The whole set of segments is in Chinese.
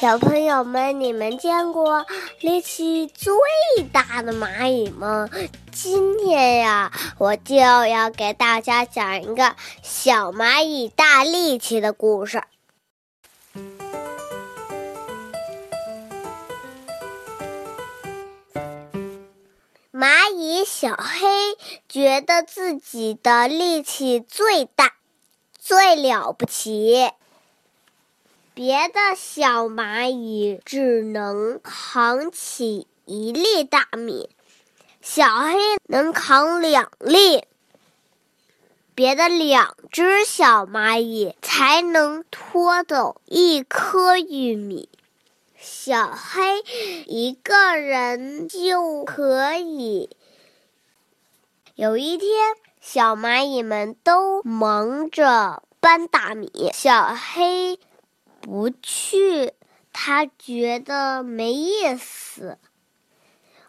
小朋友们，你们见过力气最大的蚂蚁吗？今天呀，我就要给大家讲一个小蚂蚁大力气的故事。蚂蚁小黑觉得自己的力气最大，最了不起。别的小蚂蚁只能扛起一粒大米，小黑能扛两粒。别的两只小蚂蚁才能拖走一颗玉米。小黑一个人就可以。有一天，小蚂蚁们都忙着搬大米，小黑不去，他觉得没意思。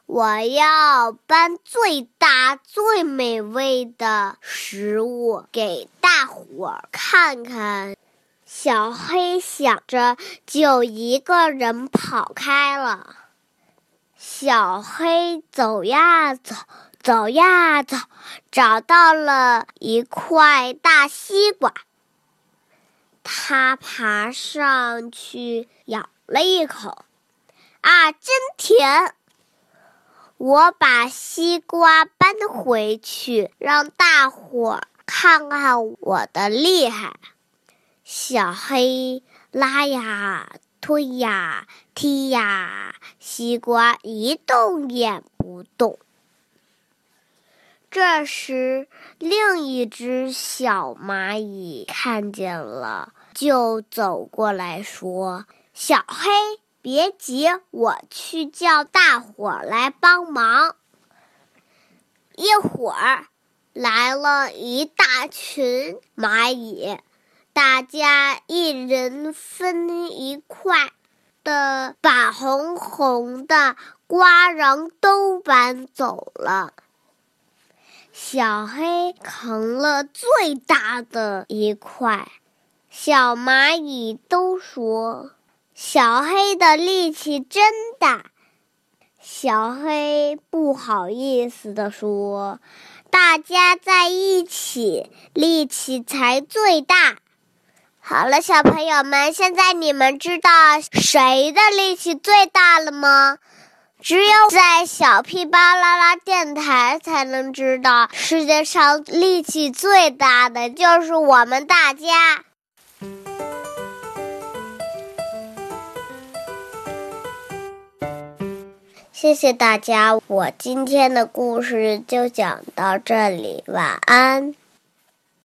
我要搬最大、最美味的食物给大伙儿看看。小黑想着，就一个人跑开了。小黑走呀走，走呀走，找到了一块大西瓜。他爬上去咬了一口，啊，真甜！我把西瓜搬回去，让大伙儿看看我的厉害。小黑拉呀推呀踢呀，西瓜一动也不动。这时，另一只小蚂蚁看见了，就走过来说：“小黑，别急，我去叫大伙来帮忙。”一会儿，来了一大群蚂蚁。大家一人分一块的，把红红的瓜瓤都搬走了。小黑扛了最大的一块，小蚂蚁都说小黑的力气真大。小黑不好意思地说：“大家在一起，力气才最大。”好了，小朋友们，现在你们知道谁的力气最大了吗？只有在小屁巴啦啦电台才能知道，世界上力气最大的就是我们大家。谢谢大家，我今天的故事就讲到这里，晚安。